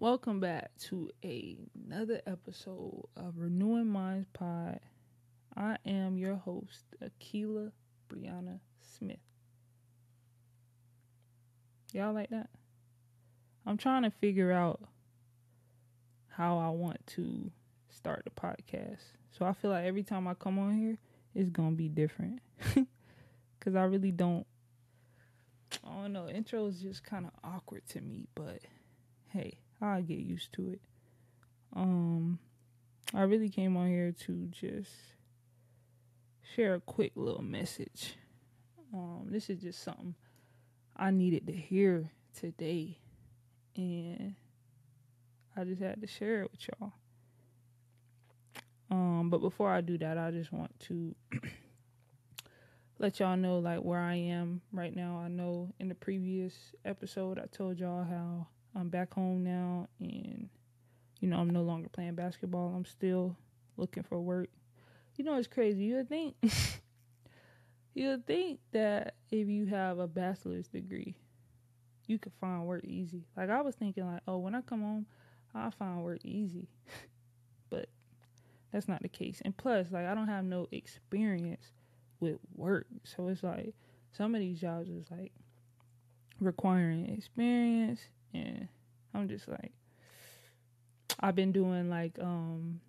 Welcome back to another episode of Renewing Minds Pod. I am your host, Akila Brianna Smith. Y'all like that? I'm trying to figure out how I want to start the podcast. So I feel like every time I come on here, it's going to be different. Because I really don't, I don't know, intro is just kind of awkward to me, but hey I get used to it. Um, I really came on here to just share a quick little message. Um, this is just something I needed to hear today, and I just had to share it with y'all. Um, but before I do that, I just want to let y'all know like where I am right now. I know in the previous episode I told y'all how I'm back home now and you know, I'm no longer playing basketball. I'm still looking for work. You know, it's crazy. You would think you would think that if you have a bachelor's degree, you could find work easy. Like I was thinking like, oh, when I come home, I'll find work easy. but that's not the case. And plus, like I don't have no experience with work. So it's like some of these jobs is like requiring experience and I'm just like I've been doing like um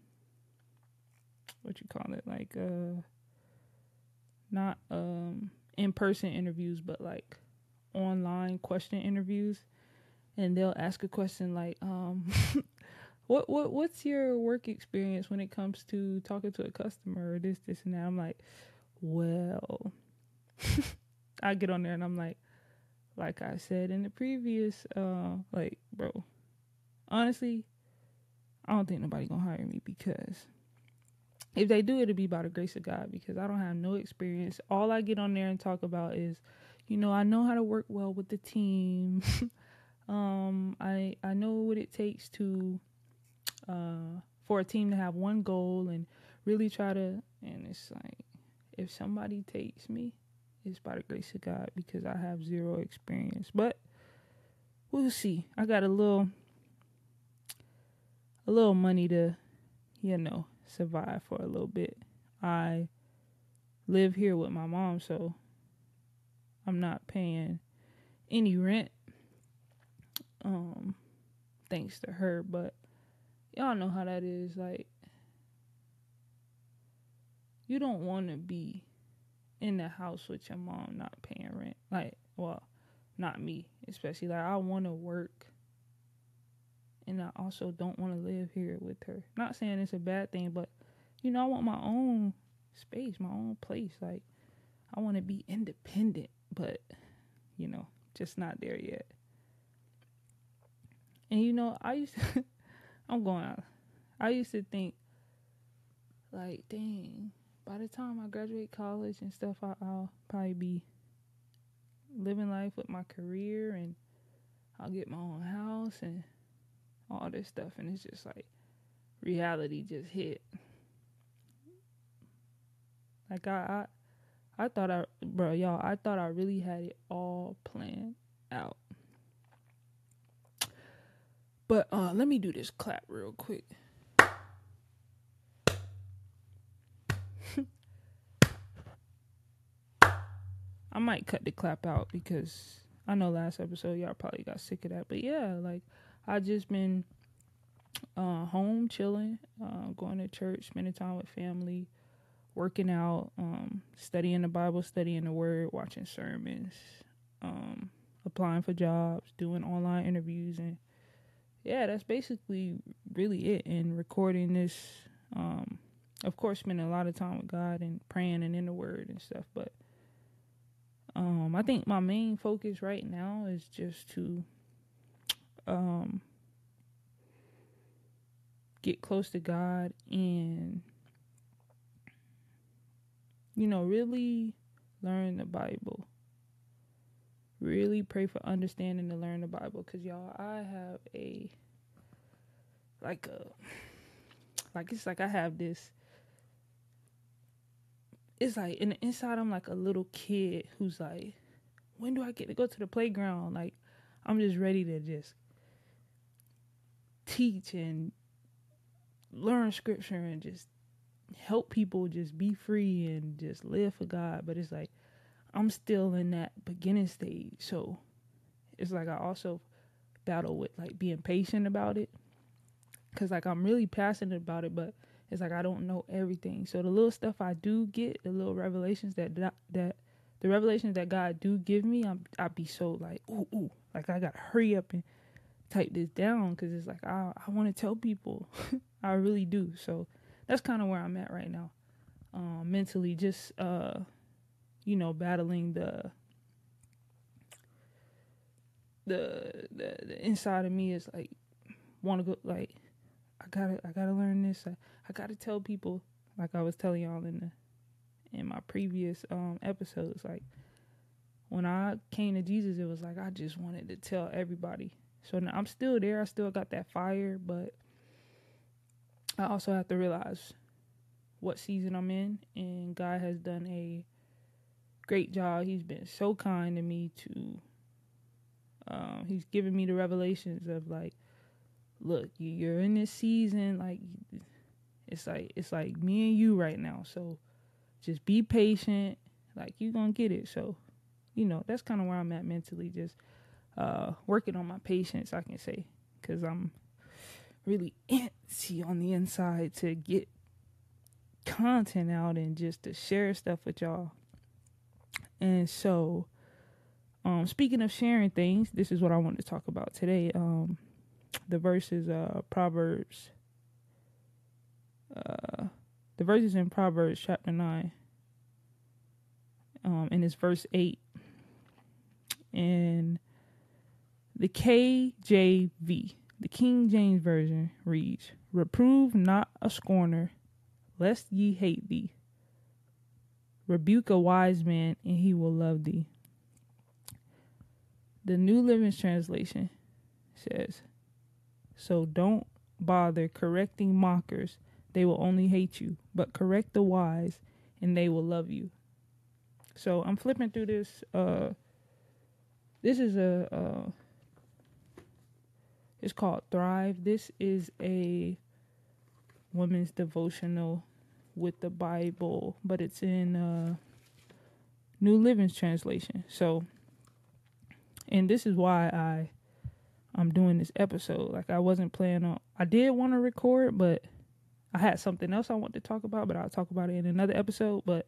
what you call it? Like uh not um in person interviews but like online question interviews. And they'll ask a question like um what what what's your work experience when it comes to talking to a customer or this this and that? I'm like well I get on there and I'm like like I said in the previous, uh, like, bro, honestly, I don't think nobody gonna hire me because if they do, it'll be by the grace of God because I don't have no experience. All I get on there and talk about is, you know, I know how to work well with the team. um, I I know what it takes to uh for a team to have one goal and really try to and it's like if somebody takes me it's by the grace of God because I have zero experience. But we'll see. I got a little a little money to, you know, survive for a little bit. I live here with my mom, so I'm not paying any rent. Um thanks to her, but y'all know how that is like you don't want to be in the house with your mom not paying rent. Like, well, not me, especially. Like, I want to work. And I also don't want to live here with her. Not saying it's a bad thing, but, you know, I want my own space, my own place. Like, I want to be independent, but, you know, just not there yet. And, you know, I used to, I'm going. I used to think, like, dang, by the time I graduate college and stuff, I, will probably be living life with my career and I'll get my own house and all this stuff. And it's just like reality just hit. Like I, I, I thought I, bro, y'all, I thought I really had it all planned out. But uh, let me do this clap real quick. I might cut the clap out because I know last episode y'all probably got sick of that. But yeah, like I just been uh, home chilling, uh, going to church, spending time with family, working out, um, studying the Bible, studying the Word, watching sermons, um, applying for jobs, doing online interviews, and yeah, that's basically really it. And recording this, um, of course, spending a lot of time with God and praying and in the Word and stuff, but um, I think my main focus right now is just to um, get close to God and you know, really learn the Bible. Really pray for understanding to learn the Bible cuz y'all I have a like a like it's like I have this it's like in the inside I'm like a little kid who's like, when do I get to go to the playground? Like I'm just ready to just teach and learn scripture and just help people just be free and just live for God. But it's like I'm still in that beginning stage. So it's like I also battle with like being patient about it. Cause like I'm really passionate about it, but it's like I don't know everything. So the little stuff I do get, the little revelations that that, the revelations that God do give me, I'm I be so like ooh ooh, like I gotta hurry up and type this down because it's like I I want to tell people, I really do. So that's kind of where I'm at right now, um, mentally. Just uh, you know, battling the the the, the inside of me is like want to go like I gotta I gotta learn this. I, I gotta tell people like I was telling y'all in the in my previous um episodes like when I came to Jesus it was like I just wanted to tell everybody. So now I'm still there. I still got that fire, but I also have to realize what season I'm in and God has done a great job. He's been so kind to me to um, he's given me the revelations of like look, you're in this season, like it's like it's like me and you right now. So just be patient, like you're gonna get it. So, you know, that's kind of where I'm at mentally, just uh, working on my patience, I can say, because I'm really antsy on the inside to get content out and just to share stuff with y'all. And so, um, speaking of sharing things, this is what I want to talk about today. Um, the verses uh Proverbs uh the verses in Proverbs chapter 9 um and it's verse 8 and the KJV the King James version reads reprove not a scorner lest ye hate thee. Rebuke a wise man and he will love thee. The New Living Translation says so don't bother correcting mockers. They will only hate you. But correct the wise, and they will love you. So I'm flipping through this. Uh, this is a. Uh, it's called Thrive. This is a women's devotional with the Bible, but it's in uh, New Living Translation. So, and this is why I I'm doing this episode. Like I wasn't planning on I did want to record, but I had something else I want to talk about, but I'll talk about it in another episode, but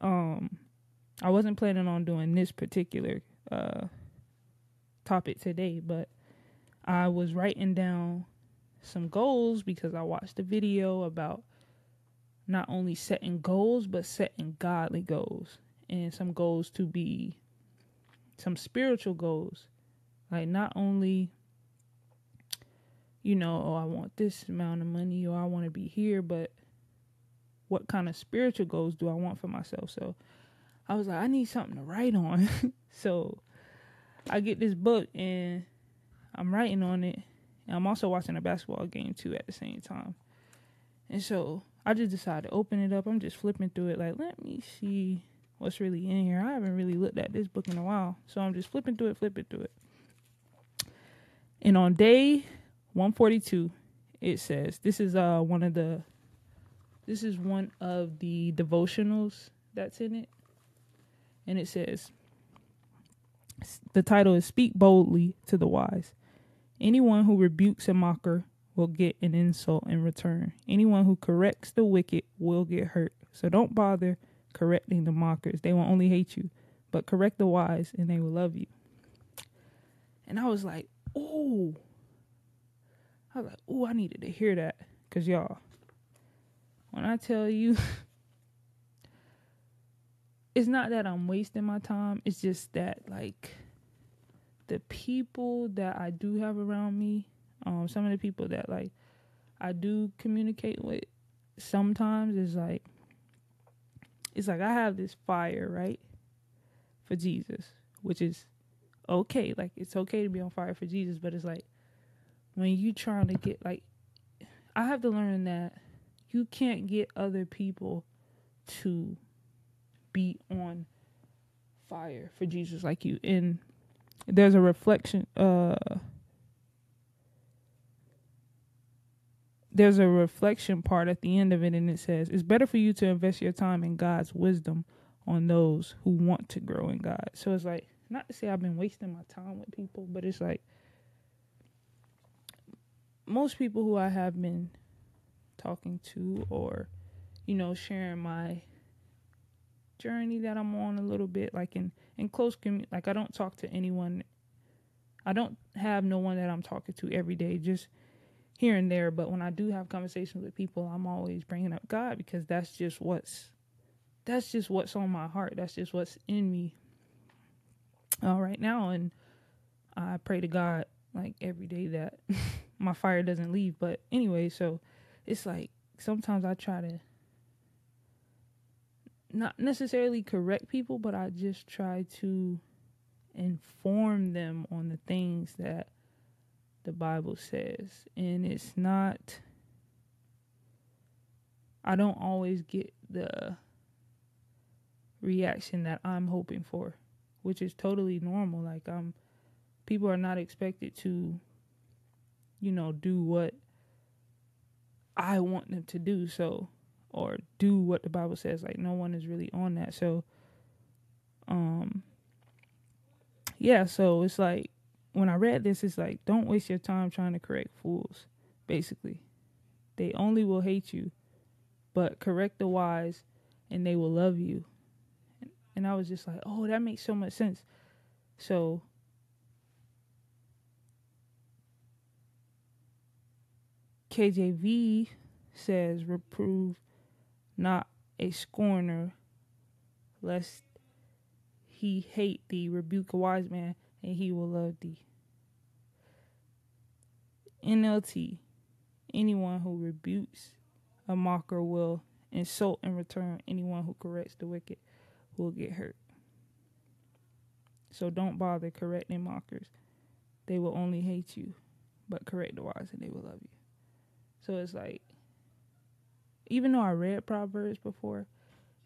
um I wasn't planning on doing this particular uh topic today, but I was writing down some goals because I watched a video about not only setting goals but setting godly goals and some goals to be some spiritual goals like not only you know, oh I want this amount of money or I want to be here, but what kind of spiritual goals do I want for myself? So I was like, I need something to write on. so I get this book and I'm writing on it. And I'm also watching a basketball game too at the same time. And so I just decided to open it up. I'm just flipping through it like, let me see what's really in here. I haven't really looked at this book in a while. So I'm just flipping through it, flipping through it. And on day 142, it says this is uh one of the this is one of the devotionals that's in it. And it says the title is Speak Boldly to the Wise. Anyone who rebukes a mocker will get an insult in return. Anyone who corrects the wicked will get hurt. So don't bother correcting the mockers. They will only hate you. But correct the wise and they will love you. And I was like, oh, I was like, oh, I needed to hear that. Because, y'all, when I tell you, it's not that I'm wasting my time. It's just that, like, the people that I do have around me, um, some of the people that, like, I do communicate with sometimes is like, it's like I have this fire, right? For Jesus, which is okay. Like it's okay to be on fire for Jesus, but it's like when you trying to get like I have to learn that you can't get other people to be on fire for Jesus like you. And there's a reflection uh there's a reflection part at the end of it, and it says, It's better for you to invest your time in God's wisdom on those who want to grow in God. So it's like, not to say I've been wasting my time with people, but it's like, most people who I have been talking to or, you know, sharing my journey that I'm on a little bit, like in, in close community, like I don't talk to anyone. I don't have no one that I'm talking to every day, just here and there. But when I do have conversations with people, I'm always bringing up God because that's just what's, that's just what's on my heart. That's just what's in me uh, right now. And I pray to God like every day that my fire doesn't leave. But anyway, so it's like sometimes I try to not necessarily correct people, but I just try to inform them on the things that the Bible says. And it's not, I don't always get the reaction that I'm hoping for, which is totally normal. Like, I'm, people are not expected to, you know, do what I want them to do. So, or do what the Bible says. Like, no one is really on that. So, um, yeah, so it's like when I read this, it's like, don't waste your time trying to correct fools, basically. They only will hate you, but correct the wise and they will love you. And I was just like, oh, that makes so much sense. So, KJV says, reprove not a scorner, lest he hate thee, rebuke a wise man, and he will love thee. NLT, anyone who rebukes a mocker will insult in return. Anyone who corrects the wicked will get hurt. So don't bother correcting mockers. They will only hate you, but correct the wise and they will love you. So it's like, even though I read Proverbs before,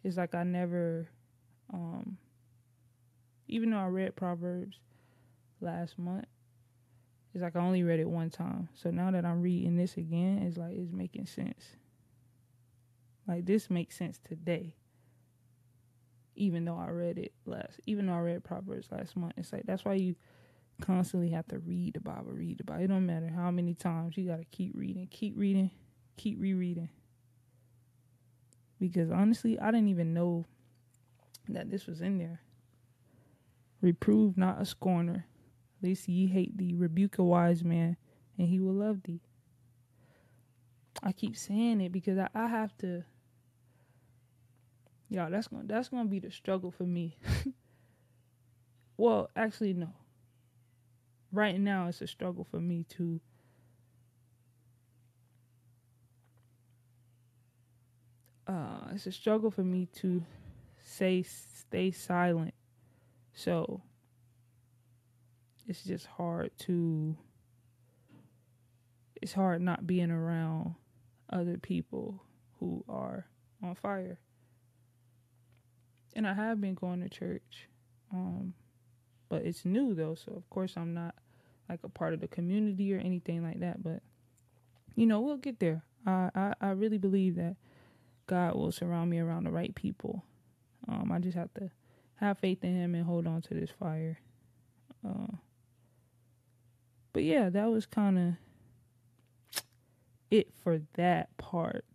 it's like I never, um, even though I read Proverbs last month, it's like I only read it one time. So now that I'm reading this again, it's like it's making sense. Like this makes sense today. Even though I read it last, even though I read Proverbs last month, it's like that's why you constantly have to read the Bible, read the Bible. It don't matter how many times you gotta keep reading, keep reading, keep rereading. Because honestly, I didn't even know that this was in there. Reprove not a scorner, lest ye hate thee. Rebuke a wise man, and he will love thee. I keep saying it because I, I have to. Y'all, that's gonna that's gonna be the struggle for me. well, actually, no. Right now, it's a struggle for me to. Uh, it's a struggle for me to say stay silent so it's just hard to it's hard not being around other people who are on fire. And I have been going to church. Um but it's new though, so of course I'm not like a part of the community or anything like that, but you know, we'll get there. I I, I really believe that God will surround me around the right people. Um I just have to have faith in him and hold on to this fire. Uh, but yeah, that was kind of it for that part.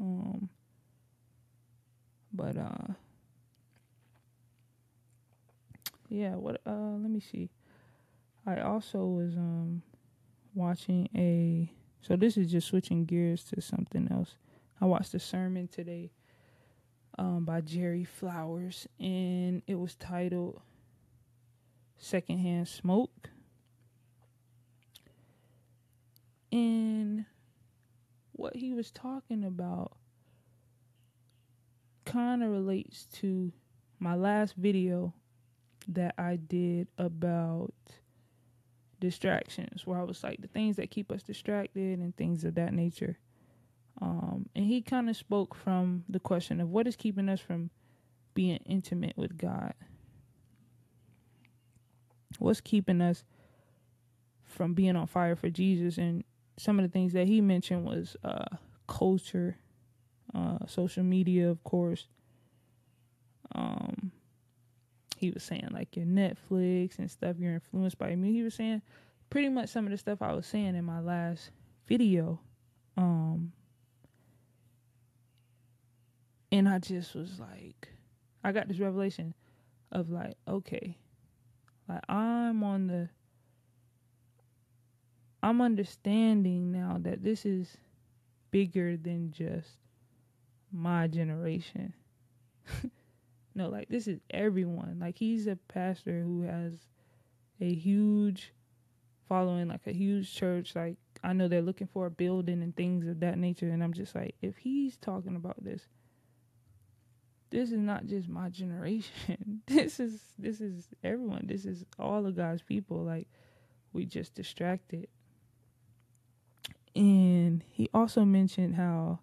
Um, but uh, yeah. What? Uh, let me see. I also was um watching a. So this is just switching gears to something else. I watched a sermon today um, by Jerry Flowers, and it was titled Secondhand Smoke. And what he was talking about kind of relates to my last video that I did about distractions, where I was like the things that keep us distracted and things of that nature. Um, and he kind of spoke from the question of what is keeping us from being intimate with God? What's keeping us from being on fire for Jesus? And some of the things that he mentioned was uh, culture, uh, social media, of course. Um, he was saying like your Netflix and stuff, you're influenced by me. He was saying pretty much some of the stuff I was saying in my last video. Um, and I just was like, I got this revelation of like, okay, like I'm on the I'm understanding now that this is bigger than just my generation. no, like this is everyone. Like he's a pastor who has a huge following, like a huge church. Like I know they're looking for a building and things of that nature. And I'm just like, if he's talking about this, this is not just my generation. this is this is everyone. This is all of God's people. Like we just distracted and he also mentioned how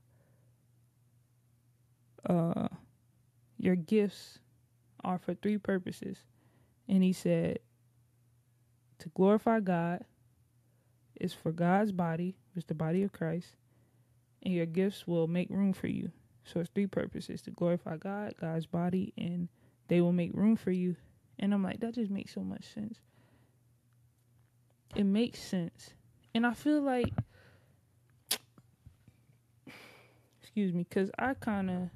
uh, your gifts are for three purposes. And he said to glorify God is for God's body, which is the body of Christ, and your gifts will make room for you. So it's three purposes to glorify God, God's body, and they will make room for you. And I'm like, that just makes so much sense. It makes sense. And I feel like excuse me, because I kind of,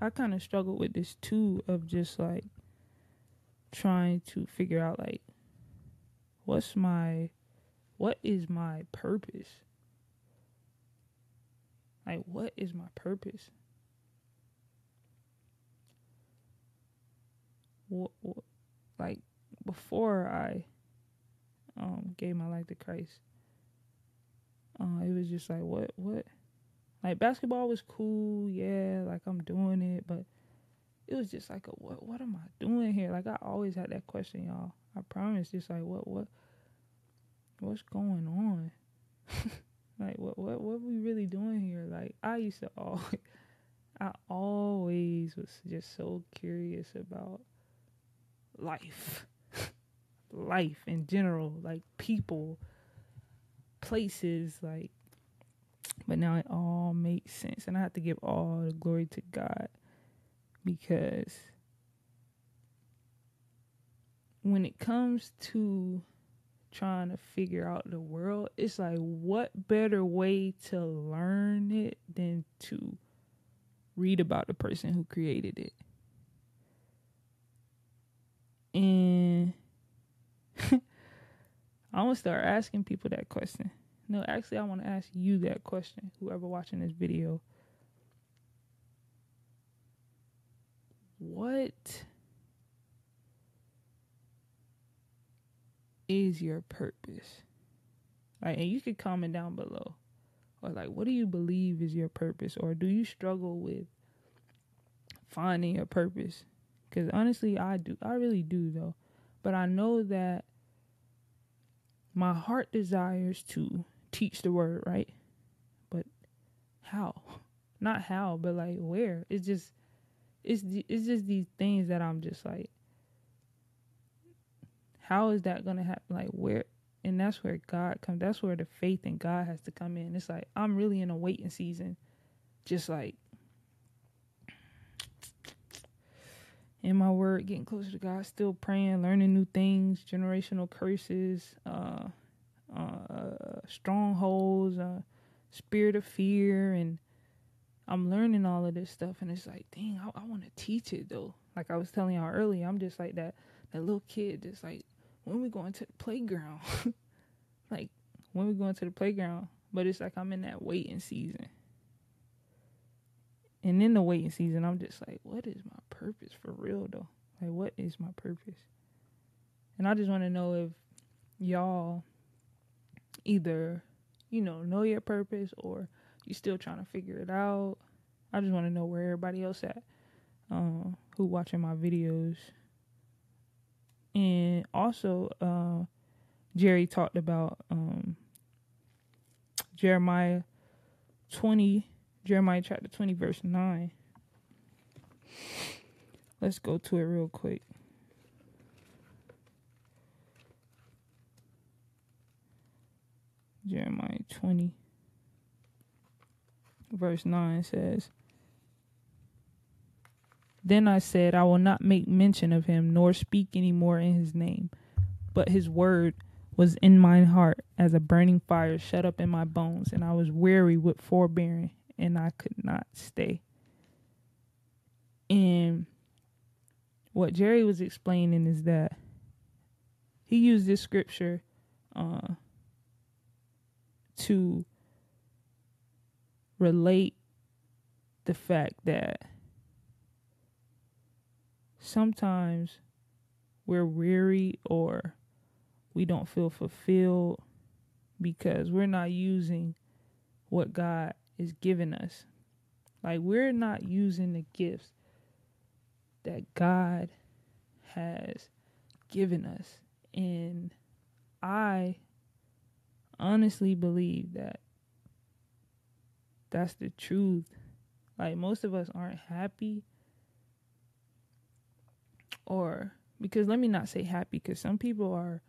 I kind of struggle with this too of just like trying to figure out like what's my, what is my purpose? Like, what is my purpose? What, what, like before I um gave my life to Christ, uh, it was just like what what like basketball was cool, yeah, like I'm doing it, but it was just like a what what am I doing here? Like I always had that question, y'all. I promise, just like what what what's going on? like what what what are we really doing here? Like I used to always I always was just so curious about life. life in general, like people, places, like but now it all makes sense. And I have to give all the glory to God because when it comes to trying to figure out the world, it's like, what better way to learn it than to read about the person who created it? And I'm gonna start asking people that question. No, actually, I want to ask you that question, whoever watching this video. What is your purpose? Right, and you could comment down below. Or, like, what do you believe is your purpose? Or do you struggle with finding your purpose? Because honestly, I do. I really do, though. But I know that my heart desires to teach the word, right? But how? Not how, but like where? It's just it's it's just these things that I'm just like how is that going to happen? Like where and that's where God comes. That's where the faith in God has to come in. It's like I'm really in a waiting season. Just like in my word, getting closer to God, still praying, learning new things, generational curses, uh, uh, strongholds, uh, spirit of fear, and I'm learning all of this stuff. And it's like, dang, I, I want to teach it though. Like I was telling y'all earlier, I'm just like that that little kid that's like, when we going to the playground? like when we going to the playground? But it's like I'm in that waiting season. And in the waiting season, I'm just like, what is my purpose for real though? Like, what is my purpose? And I just want to know if y'all either, you know, know your purpose or you're still trying to figure it out. I just want to know where everybody else at, uh, who watching my videos. And also, uh, Jerry talked about um, Jeremiah 20, Jeremiah chapter 20, verse 9. Let's go to it real quick. Jeremiah 20, verse 9 says, Then I said, I will not make mention of him, nor speak any more in his name. But his word was in mine heart as a burning fire shut up in my bones, and I was weary with forbearing, and I could not stay. And what Jerry was explaining is that he used this scripture uh, to relate the fact that sometimes we're weary or we don't feel fulfilled because we're not using what God is giving us. Like we're not using the gifts that God has given us. And I honestly believe that that's the truth. Like most of us aren't happy or because let me not say happy because some people are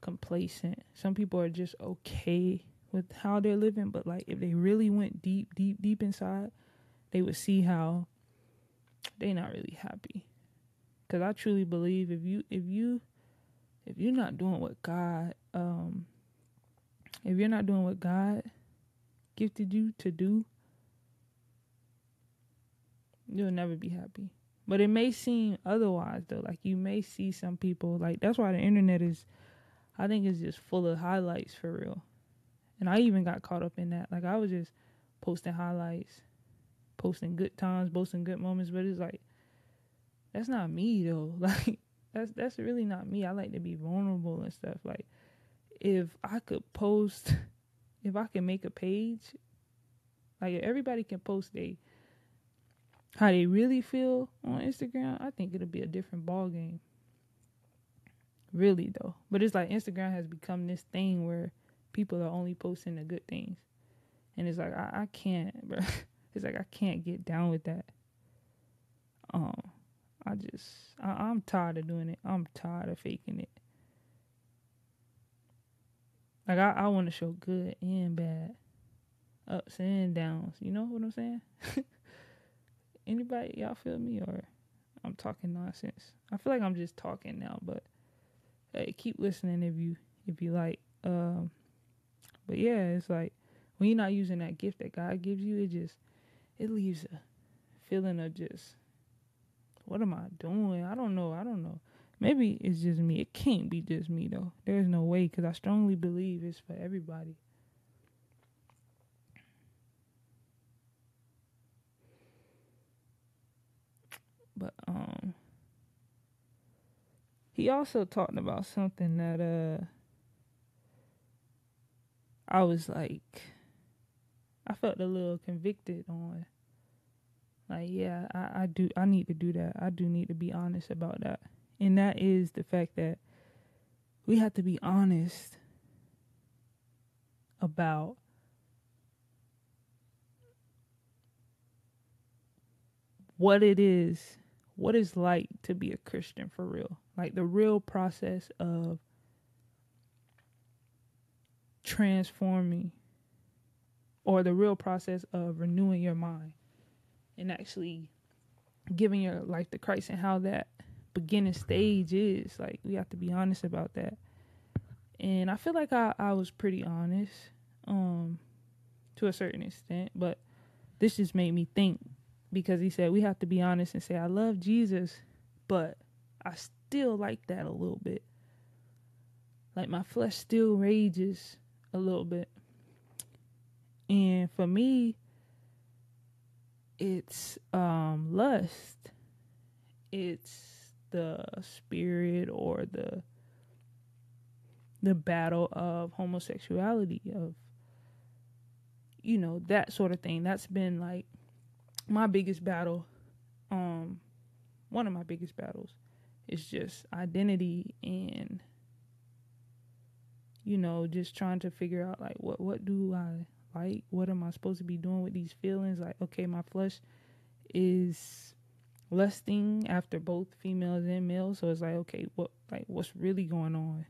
complacent. Some people are just okay with how they're living, but like if they really went deep, deep, deep inside, they would see how they're not really happy. Cuz I truly believe if you if you if you're not doing what God um if you're not doing what God gifted you to do, you'll never be happy. But it may seem otherwise though. Like you may see some people like that's why the internet is I think it's just full of highlights for real. And I even got caught up in that. Like I was just posting highlights, posting good times, posting good moments, but it's like that's not me though. Like that's that's really not me. I like to be vulnerable and stuff. Like if I could post if I can make a page, like if everybody can post they how they really feel on Instagram, I think it'll be a different ball game. Really though. But it's like Instagram has become this thing where people are only posting the good things. And it's like I, I can't, bro. It's like I can't get down with that. Um I just I, I'm tired of doing it. I'm tired of faking it. Like I, I want to show good and bad, ups and downs. You know what I'm saying? Anybody, y'all feel me, or I'm talking nonsense? I feel like I'm just talking now, but hey, keep listening if you if you like. Um, but yeah, it's like when you're not using that gift that God gives you, it just it leaves a feeling of just what am I doing? I don't know. I don't know. Maybe it's just me. It can't be just me though. There's no way because I strongly believe it's for everybody. But um he also talked about something that uh I was like I felt a little convicted on. Like, yeah, I, I do I need to do that. I do need to be honest about that and that is the fact that we have to be honest about what it is, what it's like to be a Christian for real. Like the real process of transforming or the real process of renewing your mind and actually giving your life to Christ and how that beginning stage is. Like we have to be honest about that. And I feel like I, I was pretty honest, um, to a certain extent, but this just made me think because he said we have to be honest and say I love Jesus, but I still like that a little bit. Like my flesh still rages a little bit. And for me, it's um lust. It's the spirit or the the battle of homosexuality of you know that sort of thing. That's been like my biggest battle um one of my biggest battles is just identity and you know just trying to figure out like what what do I like? What am I supposed to be doing with these feelings? Like okay my flesh is lusting after both females and males. So it's like, okay, what like what's really going on?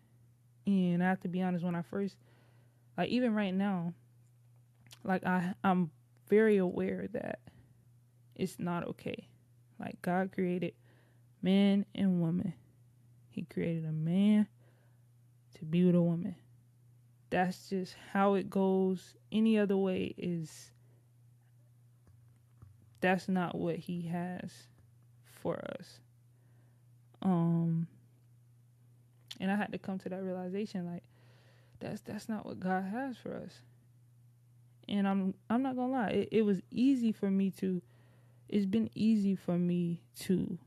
And I have to be honest, when I first like even right now, like I I'm very aware that it's not okay. Like God created man and woman. He created a man to be with a woman. That's just how it goes. Any other way is that's not what he has for us. Um and I had to come to that realization like that's that's not what God has for us. And I'm I'm not gonna lie, it, it was easy for me to it's been easy for me to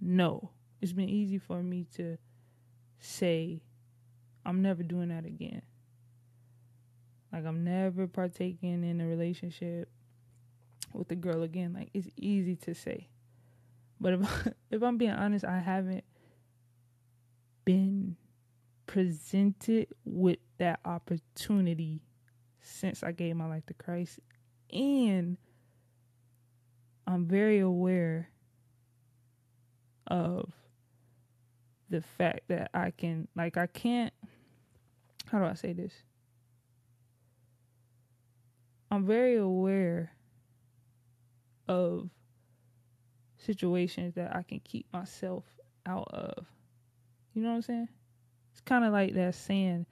know. It's been easy for me to say I'm never doing that again. Like I'm never partaking in a relationship with a girl again. Like it's easy to say. But if if I'm being honest, I haven't been presented with that opportunity since I gave my life to Christ. And I'm very aware of the fact that I can, like, I can't, how do I say this? I'm very aware of situations that I can keep myself out of. You know what I'm saying? It's kind of like that saying,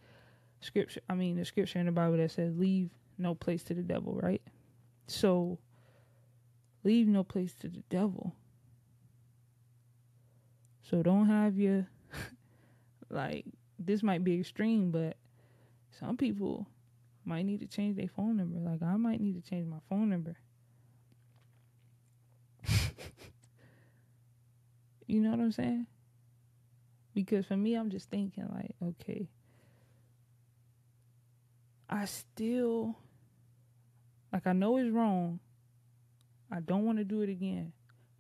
scripture, I mean, the scripture in the Bible that says, leave no place to the devil, right? So, leave no place to the devil. So, don't have your, like, this might be extreme, but some people might need to change their phone number. Like, I might need to change my phone number. You know what I'm saying? Because for me, I'm just thinking, like, okay, I still, like, I know it's wrong. I don't want to do it again,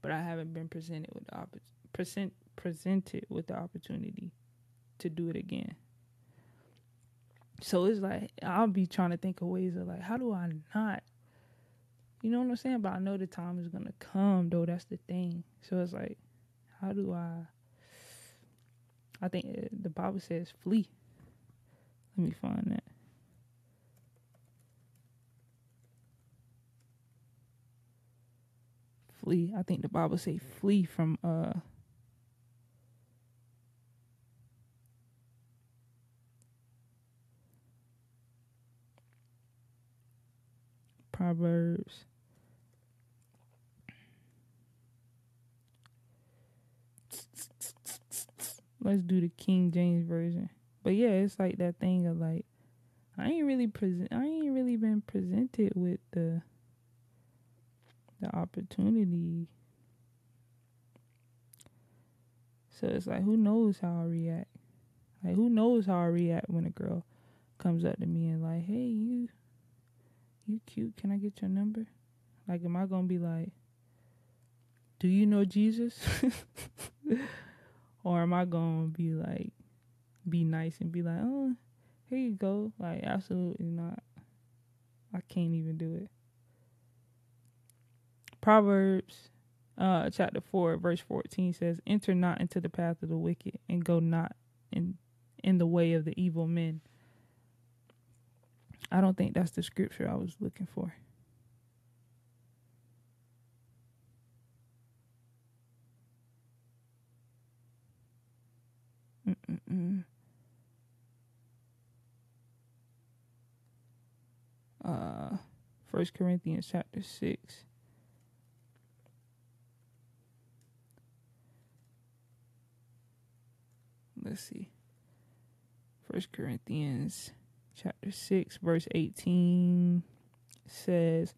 but I haven't been presented with the opp- present presented with the opportunity to do it again. So it's like I'll be trying to think of ways of like, how do I not? You know what I'm saying? But I know the time is gonna come, though. That's the thing. So it's like, how do I? I think the Bible says flee. Let me find that. Flee. I think the Bible say flee from uh Proverbs let's do the King James version. But yeah, it's like that thing of like I ain't really present I ain't really been presented with the the opportunity. So it's like who knows how I react? Like who knows how I react when a girl comes up to me and like, "Hey, you you cute. Can I get your number?" Like am I going to be like, "Do you know Jesus?" Or am I gonna be like be nice and be like, oh, here you go? Like absolutely not. I can't even do it. Proverbs uh chapter four, verse fourteen says, Enter not into the path of the wicked and go not in in the way of the evil men. I don't think that's the scripture I was looking for. Mm-mm-mm. Uh, First Corinthians chapter six. Let's see. First Corinthians chapter six, verse eighteen says,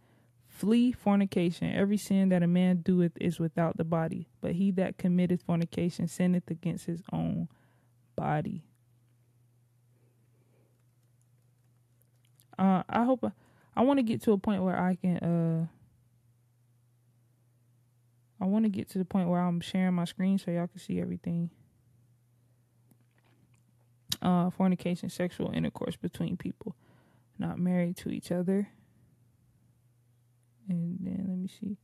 Flee fornication. Every sin that a man doeth is without the body, but he that committeth fornication sinneth against his own body. Uh, I hope I, I want to get to a point where I can. Uh, I want to get to the point where I'm sharing my screen so y'all can see everything. Uh, fornication, sexual intercourse between people not married to each other. And then let me see.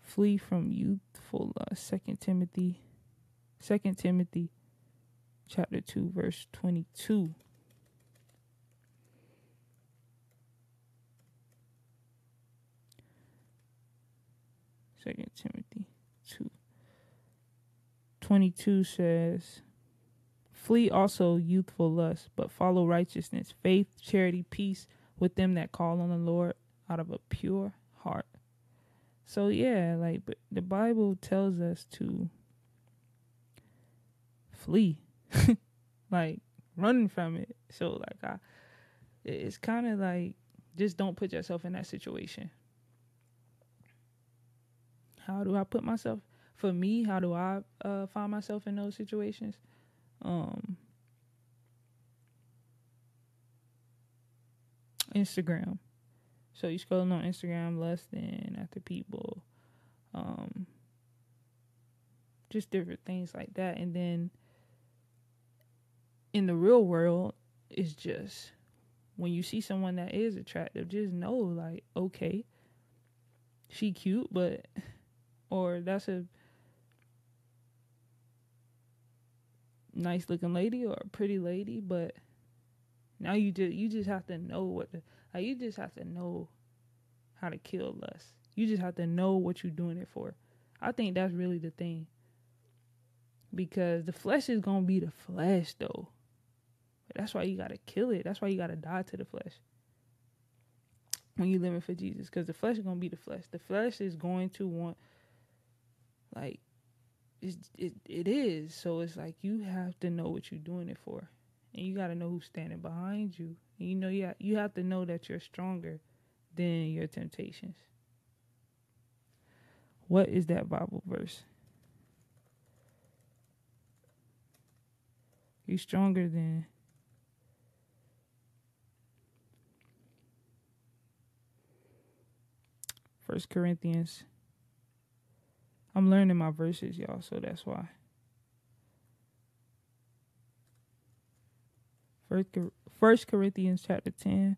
Flee from youthful uh, Second Timothy, Second Timothy chapter 2, verse 22. Second Timothy 2 22 says, Flee also youthful lust, but follow righteousness, faith, charity, peace with them that call on the Lord out of a pure heart. So yeah, like but the Bible tells us to flee. like running from it. So like I it's kind of like just don't put yourself in that situation. How do I put myself for me, how do I uh, find myself in those situations? Um, Instagram. So you scrolling on Instagram less than after people, um, just different things like that, and then in the real world, it's just when you see someone that is attractive, just know like okay, she cute, but or that's a nice looking lady or a pretty lady, but now you just you just have to know what to like you just have to know how to kill lust. You just have to know what you're doing it for. I think that's really the thing. Because the flesh is gonna be the flesh though. That's why you gotta kill it. That's why you gotta die to the flesh. When you living for Jesus. Because the flesh is gonna be the flesh. The flesh is going to want like it, it is. So it's like you have to know what you're doing it for, and you got to know who's standing behind you. And you know, yeah, you have to know that you're stronger than your temptations. What is that Bible verse? You're stronger than. First Corinthians I'm learning my verses, y'all, so that's why. First Corinthians chapter 10,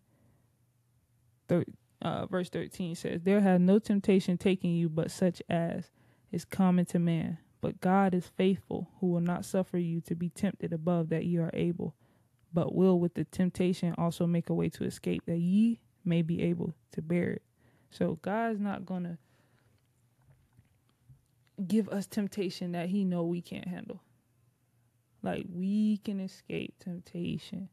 uh, verse 13 says, There has no temptation taken you but such as is common to man. But God is faithful, who will not suffer you to be tempted above that ye are able, but will with the temptation also make a way to escape that ye may be able to bear it. So God's not gonna give us temptation that he know we can't handle. Like we can escape temptation.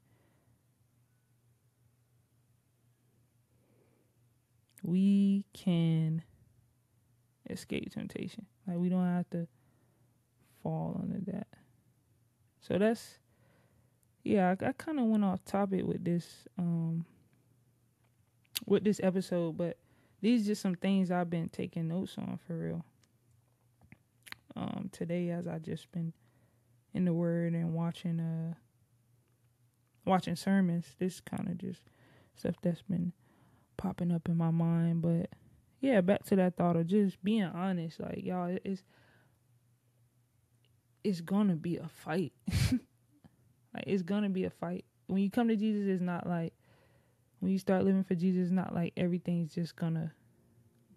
We can escape temptation. Like we don't have to fall under that. So that's yeah, I, I kind of went off topic with this um with this episode, but these are just some things I've been taking notes on for real um, today as I just been in the Word and watching uh watching sermons. This kind of just stuff that's been popping up in my mind. But yeah, back to that thought of just being honest. Like y'all, it's it's gonna be a fight. like it's gonna be a fight. When you come to Jesus, it's not like when you start living for Jesus, not like everything's just gonna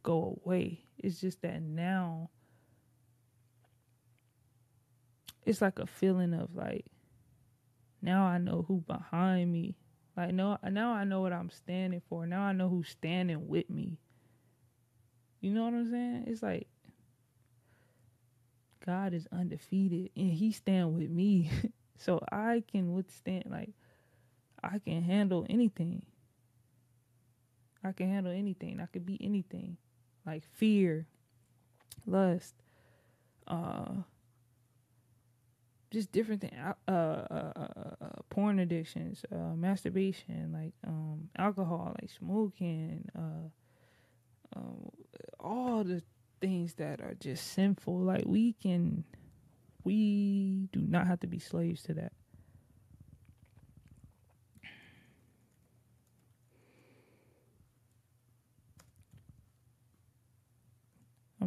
go away. It's just that now it's like a feeling of like now I know who behind me. Like no now I know what I'm standing for. Now I know who's standing with me. You know what I'm saying? It's like God is undefeated and he stand with me. so I can withstand like I can handle anything. I can handle anything. I could be anything. Like fear, lust, uh just different things. Uh, uh, uh, uh, porn addictions, uh, masturbation, like um, alcohol, like smoking, uh, um, all the things that are just sinful. Like we can, we do not have to be slaves to that.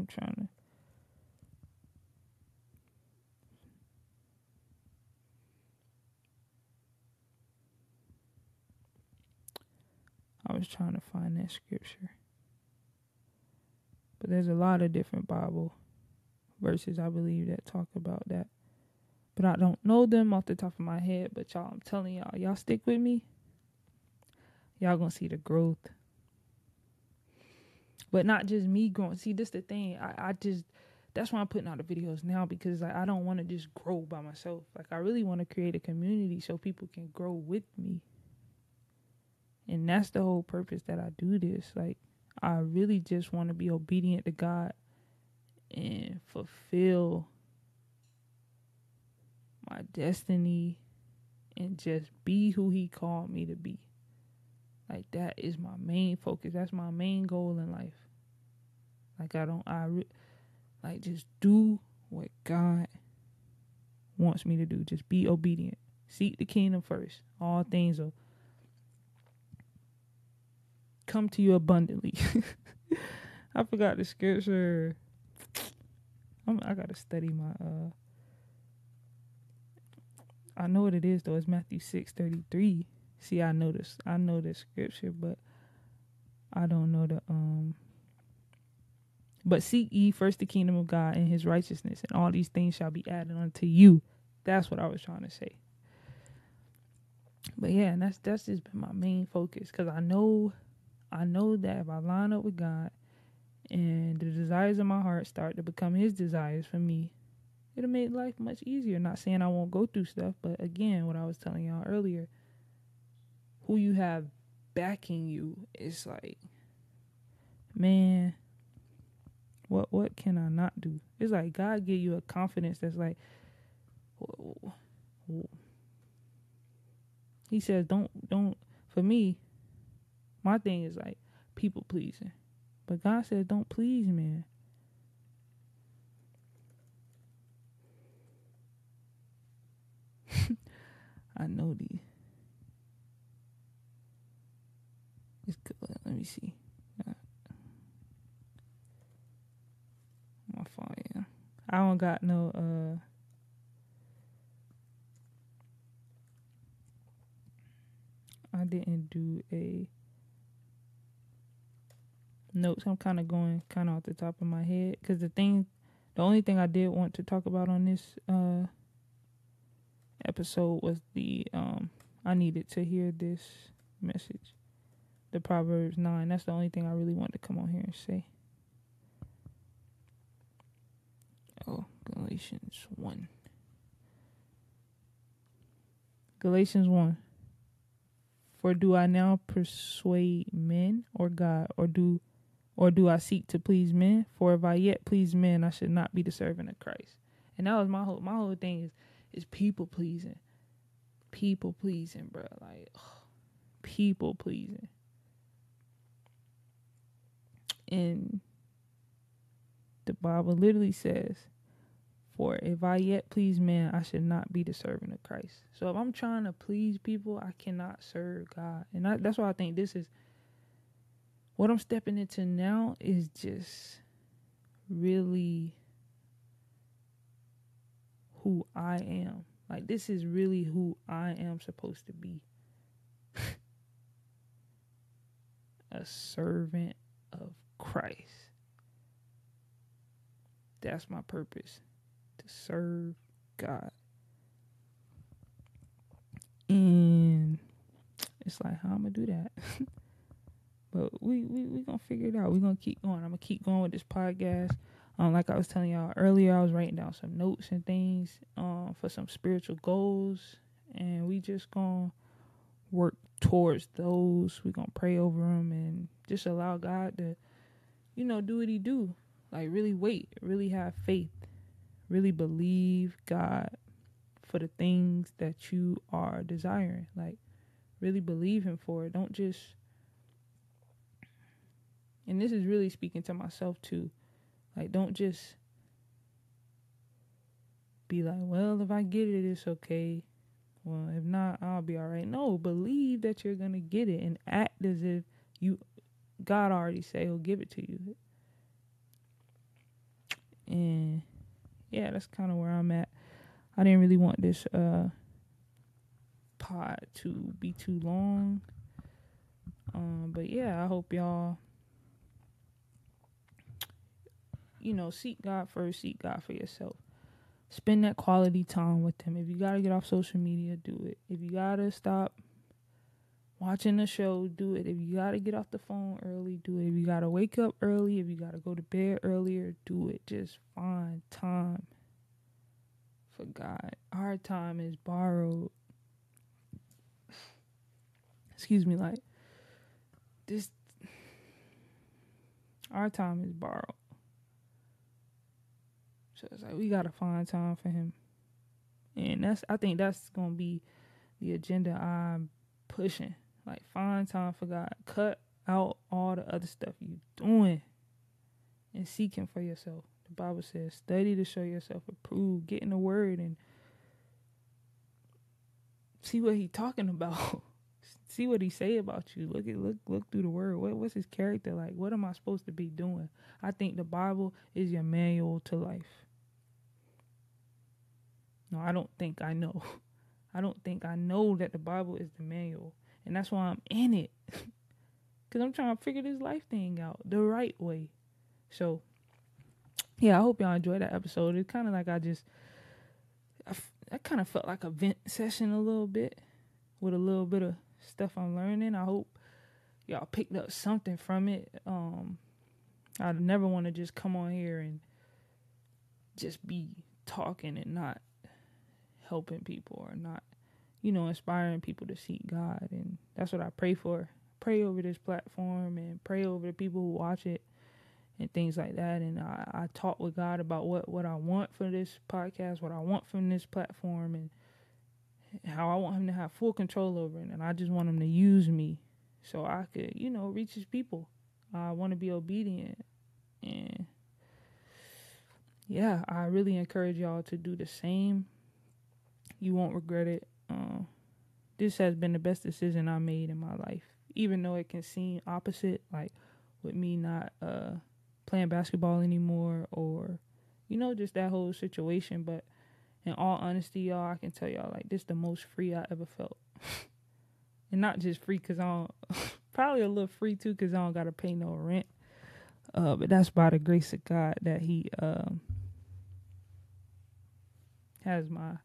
Trying to I was trying to find that scripture. But there's a lot of different Bible verses I believe that talk about that. But I don't know them off the top of my head. But y'all, I'm telling y'all, y'all stick with me. Y'all gonna see the growth. But not just me growing. See, this the thing. I, I just that's why I'm putting out the videos now because like I don't want to just grow by myself. Like I really want to create a community so people can grow with me. And that's the whole purpose that I do this. Like I really just want to be obedient to God and fulfill my destiny and just be who he called me to be. Like that is my main focus. That's my main goal in life. Like I don't I re- like just do what God wants me to do. Just be obedient. Seek the kingdom first. All things will come to you abundantly. I forgot the scripture. I'm, I gotta study my. uh I know what it is though. It's Matthew six thirty three. See, I know this. I know the scripture, but I don't know the um. But seek ye first the kingdom of God and His righteousness, and all these things shall be added unto you. That's what I was trying to say. But yeah, and that's that's just been my main focus because I know, I know that if I line up with God, and the desires of my heart start to become His desires for me, it'll make life much easier. Not saying I won't go through stuff, but again, what I was telling y'all earlier, who you have backing you is like, man, what what can I not do? It's like God give you a confidence that's like, whoa, whoa. He says, don't don't. For me, my thing is like people pleasing, but God says, don't please man. I know these. It's good. Let me see. My phone, yeah. I don't got no uh I didn't do a notes. I'm kind of going kind of off the top of my head because the thing, the only thing I did want to talk about on this uh episode was the um I needed to hear this message, the Proverbs nine. That's the only thing I really wanted to come on here and say. Oh, Galatians one. Galatians 1. For do I now persuade men or God, or do or do I seek to please men? For if I yet please men, I should not be the servant of Christ. And that was my whole my whole thing is is people pleasing. People pleasing, bro. Like ugh, people pleasing. And the Bible literally says, For if I yet please man, I should not be the servant of Christ. So if I'm trying to please people, I cannot serve God. And I, that's why I think this is what I'm stepping into now is just really who I am. Like this is really who I am supposed to be. a servant of Christ. That's my purpose. To serve God. And it's like how I'm gonna do that. But we we we gonna figure it out. we gonna keep going. I'm gonna keep going with this podcast. Um, like I was telling y'all earlier, I was writing down some notes and things um for some spiritual goals, and we just gonna work towards those. We gonna pray over them and just allow God to, you know, do what He do. Like really wait, really have faith, really believe God for the things that you are desiring. Like really believe Him for it. Don't just and this is really speaking to myself too. Like, don't just be like, well, if I get it, it's okay. Well, if not, I'll be all right. No, believe that you're gonna get it and act as if you, God already say He'll give it to you. And yeah, that's kind of where I'm at. I didn't really want this uh pod to be too long. Um, but yeah, I hope y'all you know, seek God first, seek God for yourself. Spend that quality time with Him. If you got to get off social media, do it. If you got to stop watching the show, do it. If you gotta get off the phone early, do it. If you gotta wake up early, if you gotta go to bed earlier, do it. Just find time for God. Our time is borrowed. Excuse me, like this our time is borrowed. So it's like we gotta find time for him. And that's I think that's gonna be the agenda I'm pushing. Like find time for God. Cut out all the other stuff you doing and seek him for yourself. The Bible says, study to show yourself approved, get in the word and see what he talking about. see what he say about you. Look at look look through the word. What what's his character like? What am I supposed to be doing? I think the Bible is your manual to life. No, I don't think I know. I don't think I know that the Bible is the manual. And that's why I'm in it. Because I'm trying to figure this life thing out the right way. So, yeah, I hope y'all enjoyed that episode. It's kind of like I just, I, I kind of felt like a vent session a little bit with a little bit of stuff I'm learning. I hope y'all picked up something from it. Um, I never want to just come on here and just be talking and not helping people or not, you know, inspiring people to seek God. And that's what I pray for. Pray over this platform and pray over the people who watch it and things like that. And I, I talk with God about what, what I want for this podcast, what I want from this platform, and how I want Him to have full control over it. And I just want Him to use me so I could, you know, reach His people. I want to be obedient. And yeah, I really encourage y'all to do the same you won't regret it. Uh, this has been the best decision I made in my life, even though it can seem opposite, like with me not uh, playing basketball anymore, or you know, just that whole situation. But in all honesty, y'all, I can tell y'all like this the most free I ever felt, and not just free because I don't, probably a little free too because I don't gotta pay no rent. Uh, but that's by the grace of God that He um, has my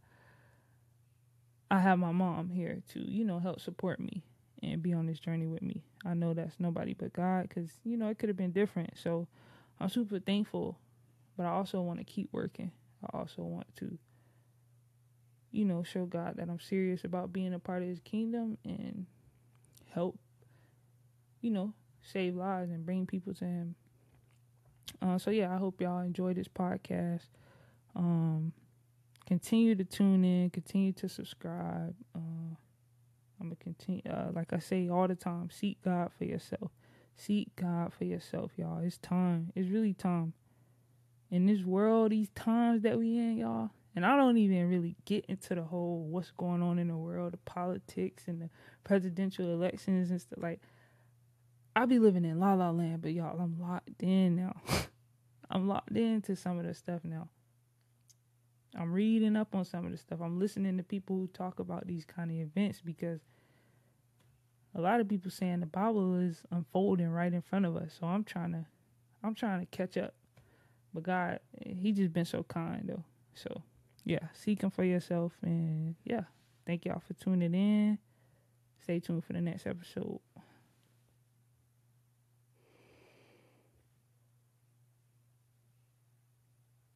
I have my mom here to, you know, help support me and be on this journey with me. I know that's nobody but God because, you know, it could have been different. So I'm super thankful, but I also want to keep working. I also want to, you know, show God that I'm serious about being a part of his kingdom and help, you know, save lives and bring people to him. Uh, so yeah, I hope y'all enjoy this podcast. Um, continue to tune in, continue to subscribe. Uh, I'm gonna continue, uh, like I say all the time, seek God for yourself. Seek God for yourself, y'all. It's time. It's really time. In this world, these times that we in, y'all, and I don't even really get into the whole what's going on in the world, the politics and the presidential elections and stuff. Like, I be living in la la land, but y'all, I'm locked in now. I'm locked into some of the stuff now. I'm reading up on some of the stuff. I'm listening to people who talk about these kind of events because a lot of people saying the Bible is unfolding right in front of us. So I'm trying to I'm trying to catch up. But God, he just been so kind though. So yeah, seek him for yourself and yeah, thank y'all for tuning in. Stay tuned for the next episode.